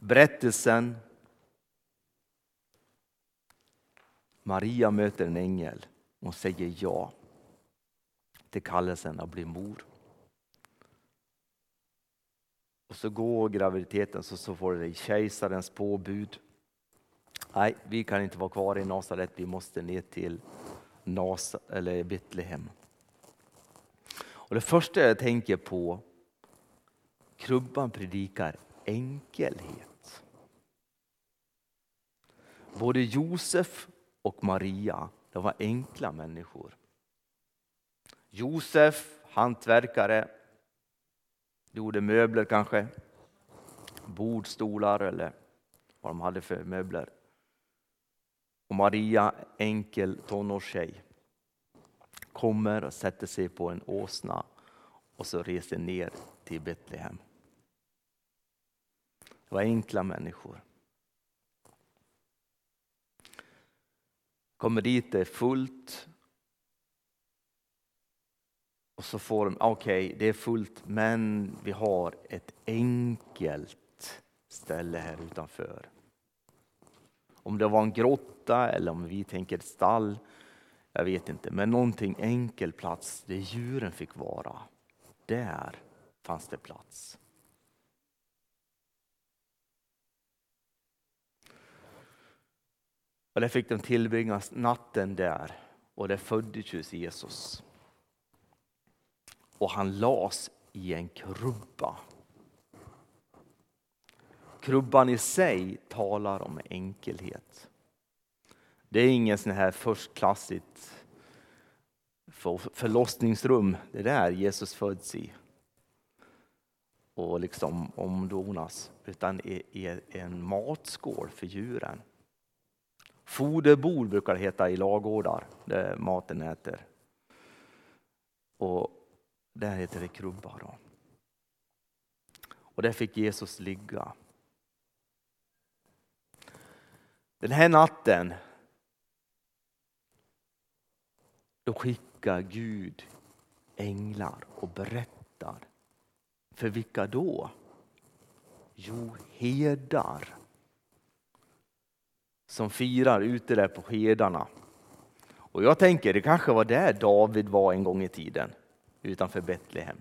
Berättelsen Maria möter en ängel och säger ja till kallelsen att bli mor. Och så går graviditeten så, så får det kejsarens påbud. Nej, vi kan inte vara kvar i Nasaret, vi måste ner till Nas eller Betlehem. Och det första jag tänker på, krubban predikar enkelhet. Både Josef och Maria, de var enkla människor. Josef, hantverkare, gjorde möbler kanske. Bordstolar eller vad de hade för möbler. Och Maria, enkel tonårstjej, kommer och sätter sig på en åsna och så reser ner till Betlehem. Det var enkla människor. Kommer dit, det är fullt. Och så får de, okej okay, det är fullt men vi har ett enkelt ställe här utanför. Om det var en grotta eller om vi tänker ett stall, jag vet inte. Men någonting enkel plats där djuren fick vara. Där fanns det plats. Och där fick de tillbringa natten där och där föddes Jesus. Och han lades i en krubba. Krubban i sig talar om enkelhet. Det är ingen sån här förstklassigt förlossningsrum. Det är där Jesus föds i. Och liksom omdonas. Utan i en matskål för djuren. Foderbord brukar det heta i lagårdar, där maten äter. Och där heter det krubba. Då. Och där fick Jesus ligga. Den här natten då skickar Gud änglar och berättar. För vilka då? Jo, herdar som firar ute där på herdarna. Och jag tänker det kanske var där David var en gång i tiden utanför Betlehem.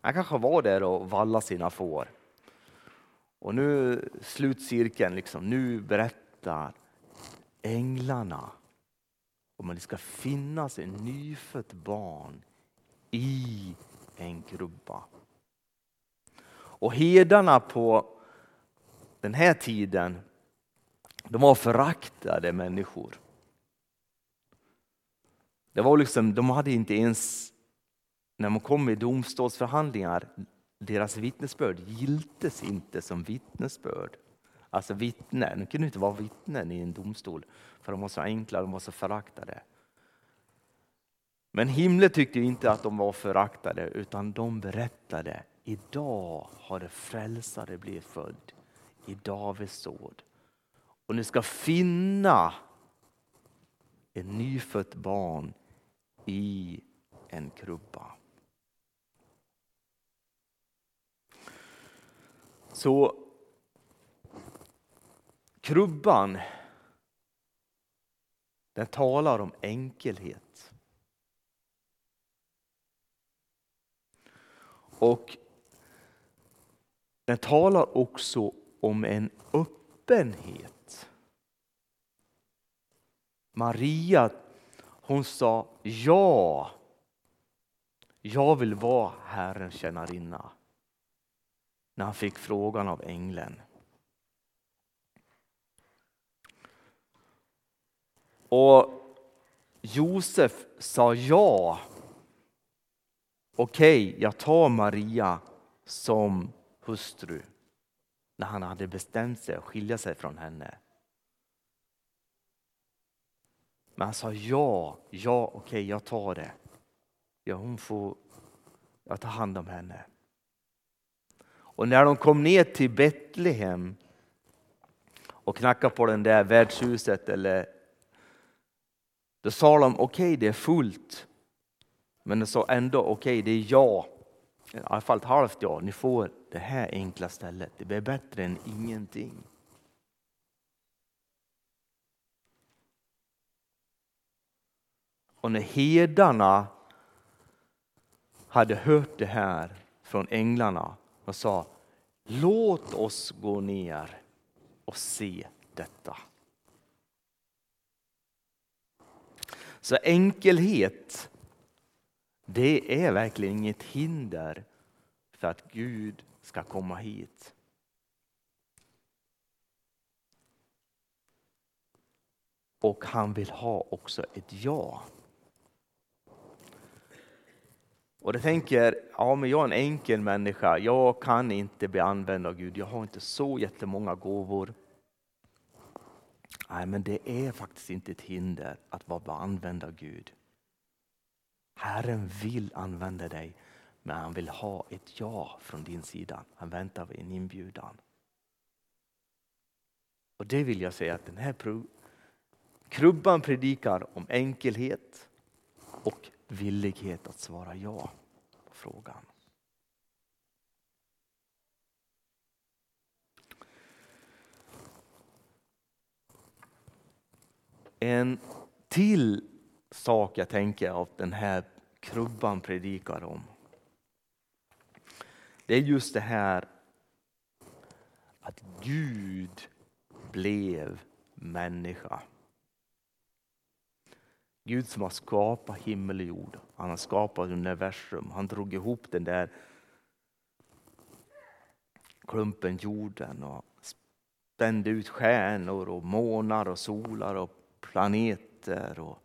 Han kanske var där och vallade sina får. Och nu slutcirkeln, liksom, nu berättar änglarna om att det ska finnas en nyfött barn i en krubba. Och herdarna på den här tiden, de var föraktade människor. Det var liksom, de hade inte ens, när man kom i domstolsförhandlingar, deras vittnesbörd giltes inte som vittnesbörd. Alltså vittnen, de kunde inte vara vittnen i en domstol för de var så enkla, de var så föraktade. Men himlen tyckte inte att de var föraktade utan de berättade idag har det frälsare blivit född i Davids såd. Och ni ska finna ett nyfött barn i en krubba. Så krubban, den talar om enkelhet. Och den talar också om en öppenhet. Maria, hon sa ja. Jag vill vara Herrens tjänarinna. När han fick frågan av ängeln. Och Josef sa ja. Okej, okay, jag tar Maria som hustru. När han hade bestämt sig att skilja sig från henne. Men han sa ja, ja okej okay, jag tar det. Ja, hon får, jag tar hand om henne. Och när de kom ner till Betlehem och knackade på den där värdshuset eller då sa de okej okay, det är fullt. Men de sa ändå okej okay, det är ja. I alla fall ett halvt ja, ni får det här enkla stället. Det blir bättre än ingenting. Och när herdarna hade hört det här från änglarna och sa låt oss gå ner och se detta. Så enkelhet, det är verkligen inget hinder för att Gud ska komma hit. Och han vill ha också ett ja. Och det tänker, ja men jag är en enkel människa, jag kan inte bli använd av Gud, jag har inte så jättemånga gåvor. Nej, men det är faktiskt inte ett hinder att vara använd av Gud. Herren vill använda dig, men han vill ha ett ja från din sida. Han väntar på en inbjudan. Och det vill jag säga att den här krubban predikar om enkelhet och villighet att svara ja på frågan. En till sak jag tänker att den här krubban predikar om. Det är just det här att Gud blev människa. Gud som har skapat himmel och jord. Han har skapat universum. Han drog ihop den där klumpen jorden och spände ut stjärnor och månar och solar och planeter och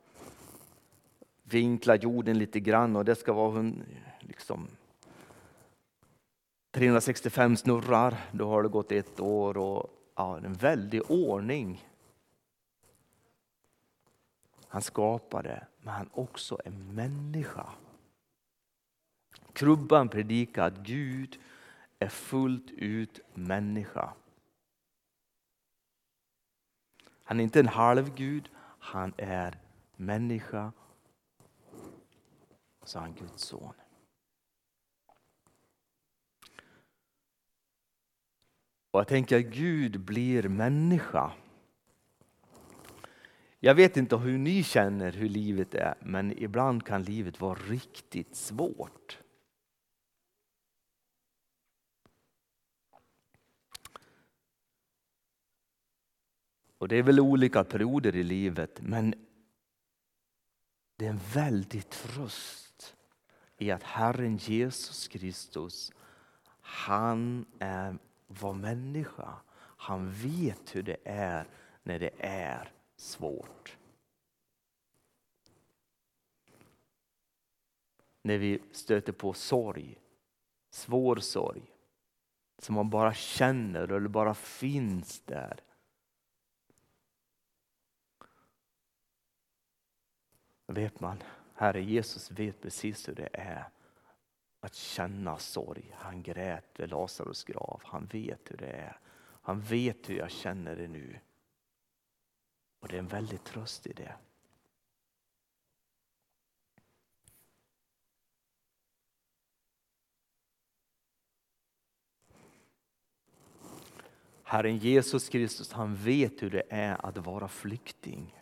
vinkla jorden lite grann och det ska vara liksom 365 snurrar, då har det gått ett år och ja, en väldig ordning. Han skapade, men han också är människa. Krubban predikar att Gud är fullt ut människa. Han är inte en halvgud, han är människa. Så han Guds son. Och jag tänker att Gud blir människa. Jag vet inte hur ni känner hur livet är, men ibland kan livet vara riktigt svårt. Och det är väl olika perioder i livet, men det är en väldig tröst i att Herren Jesus Kristus, han är, var människa. Han vet hur det är när det är svårt. När vi stöter på sorg, svår sorg, som man bara känner eller bara finns där. vet man, Herre Jesus vet precis hur det är att känna sorg. Han grät vid Lazarus grav. Han vet hur det är. Han vet hur jag känner det nu. Och det är en väldig tröst i det. Herren Jesus Kristus han vet hur det är att vara flykting.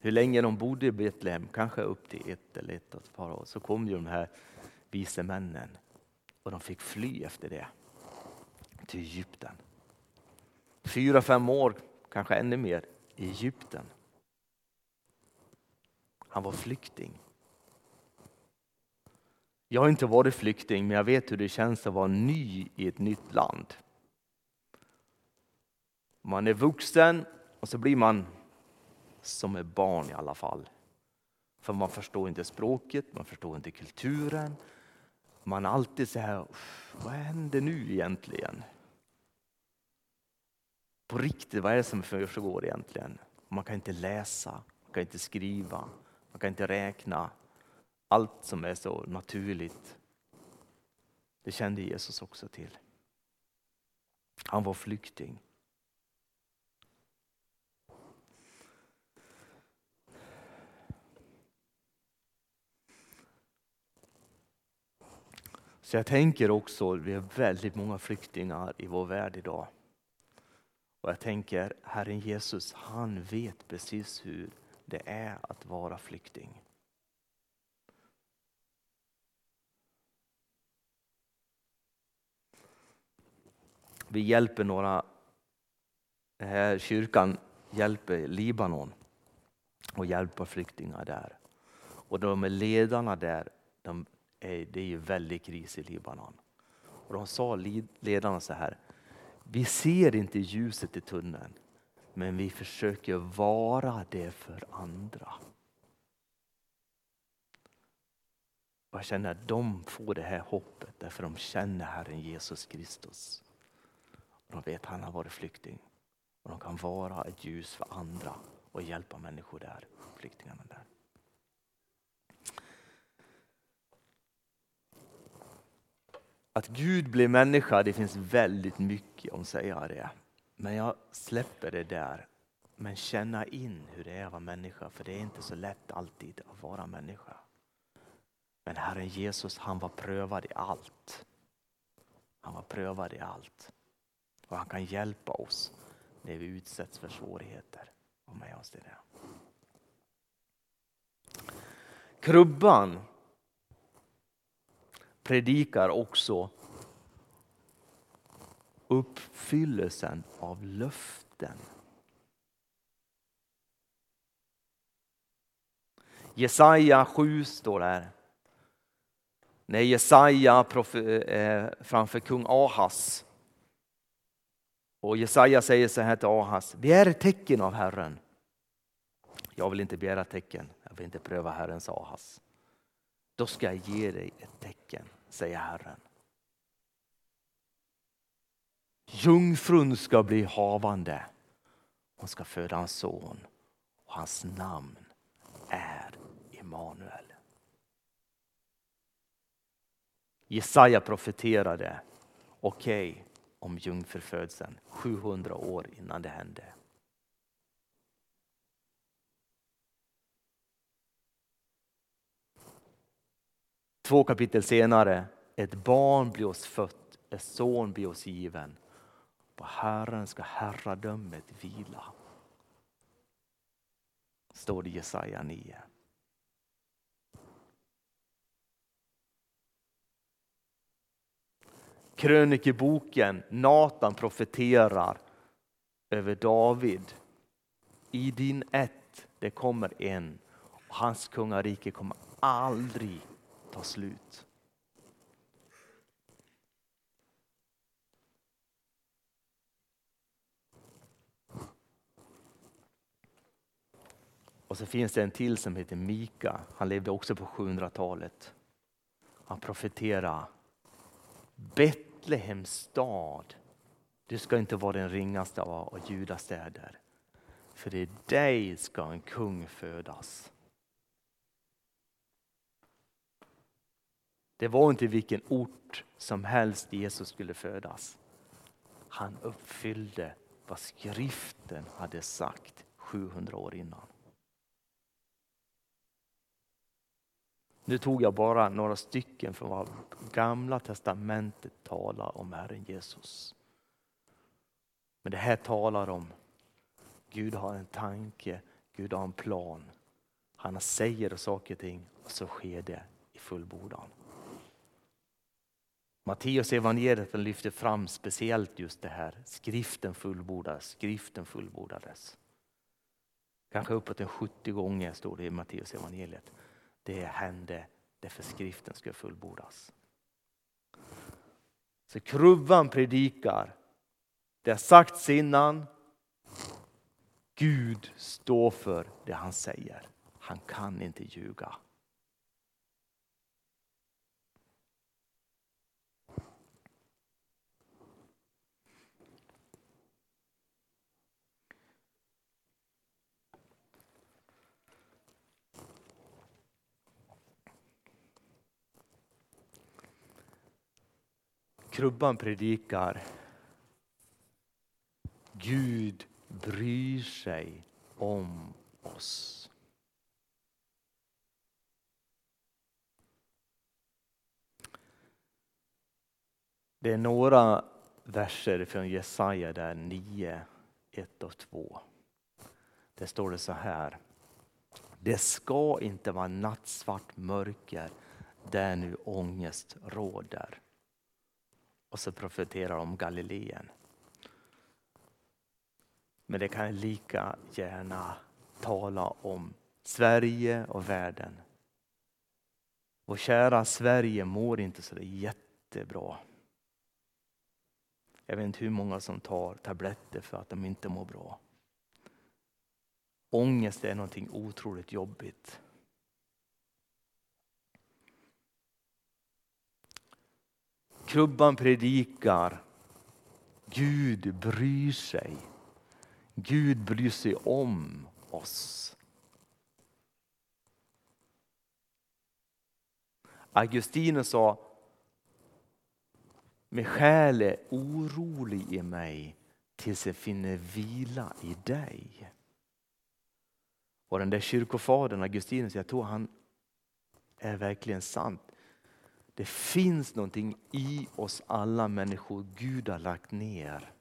hur länge de bodde i Betlehem, kanske upp till ett eller ett och ett par år, så kom ju de här vise männen och de fick fly efter det till Egypten. Fyra, fem år, kanske ännu mer, i Egypten. Han var flykting. Jag har inte varit flykting, men jag vet hur det känns att vara ny i ett nytt land. Man är vuxen och så blir man som ett barn i alla fall. För man förstår inte språket, man förstår inte kulturen. Man är alltid så här, vad händer nu egentligen? På riktigt, vad är det som försiggår egentligen? Man kan inte läsa, man kan inte skriva, man kan inte räkna. Allt som är så naturligt. Det kände Jesus också till. Han var flykting. Så jag tänker också, vi har väldigt många flyktingar i vår värld idag. Och jag tänker, Herren Jesus, han vet precis hur det är att vara flykting. Vi hjälper några, här kyrkan hjälper Libanon och hjälper flyktingar där. Och de är ledarna där, de är, det är ju väldigt kris i Libanon. Och de sa ledarna så här, vi ser inte ljuset i tunneln, men vi försöker vara det för andra. Och jag känner att de får det här hoppet därför de känner Herren Jesus Kristus. Och de vet att han har varit flykting. Och de kan vara ett ljus för andra och hjälpa människor där, flyktingarna där. Att Gud blir människa, det finns väldigt mycket om att säga det. Men jag släpper det där. Men känna in hur det är att vara människa, för det är inte så lätt alltid att vara människa. Men Herren Jesus, han var prövad i allt. Han var prövad i allt. Och han kan hjälpa oss när vi utsätts för svårigheter. Och med oss till det. Krubban predikar också uppfyllelsen av löften. Jesaja 7 står där. När Jesaja eh, framför kung Ahas. Och Jesaja säger så här till Ahas. Begär ett tecken av Herren. Jag vill inte begära tecken. Jag vill inte pröva Herrens Ahas. Då ska jag ge dig ett tecken, säger Herren. Jungfrun ska bli havande. Hon ska föda en son och hans namn är Immanuel. Jesaja profeterade, okej, okay, om jungfrufödseln 700 år innan det hände. Två kapitel senare, ett barn blir oss fött, en son blir oss given. På Herren ska herradömet vila. Står det i Jesaja 9. Krönikeboken, Natan profeterar över David. I din ett, det kommer en och hans kungarike kommer aldrig ta slut. Och så finns det en till som heter Mika. Han levde också på 700-talet. Han profeterar Betlehems stad, du ska inte vara den ringaste av Judas städer. För i dig ska en kung födas. Det var inte vilken ort som helst Jesus skulle födas. Han uppfyllde vad skriften hade sagt 700 år innan. Nu tog jag bara några stycken från vad gamla testamentet talar om Herren Jesus. Men det här talar om Gud har en tanke, Gud har en plan. Han säger saker och ting och så sker det i fullbordan. Matteus evangeliet lyfter fram speciellt just det här. Skriften fullbordades, skriften fullbordades. Kanske uppåt en 70 gånger står det i Matteus evangeliet. Det hände därför skriften ska fullbordas. Så krubban predikar. Det har sagts innan. Gud står för det han säger. Han kan inte ljuga. Krubban predikar Gud bryr sig om oss. Det är några verser från Jesaja där 9, 1 och 2. Det står det så här. Det ska inte vara nattsvart mörker där nu ångest råder. Och så profeterar om Galileen. Men det kan lika gärna tala om Sverige och världen. Och kära Sverige mår inte så jättebra. Jag vet inte hur många som tar tabletter för att de inte mår bra. Ångest är någonting otroligt jobbigt. Krubban predikar. Gud bryr sig. Gud bryr sig om oss. Augustinus sa Min själ är orolig i mig tills jag finner vila i dig. Och den där kyrkofadern Augustinus, jag tror han är verkligen sant. Det finns någonting i oss alla människor Gud har lagt ner.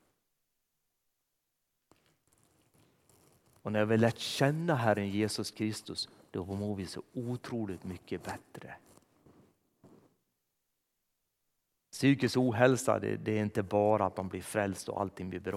Och när vi lärt känna Herren Jesus Kristus, då mår vi så otroligt mycket bättre. Psykisk ohälsa det, det är inte bara att man blir frälst och allting blir bra.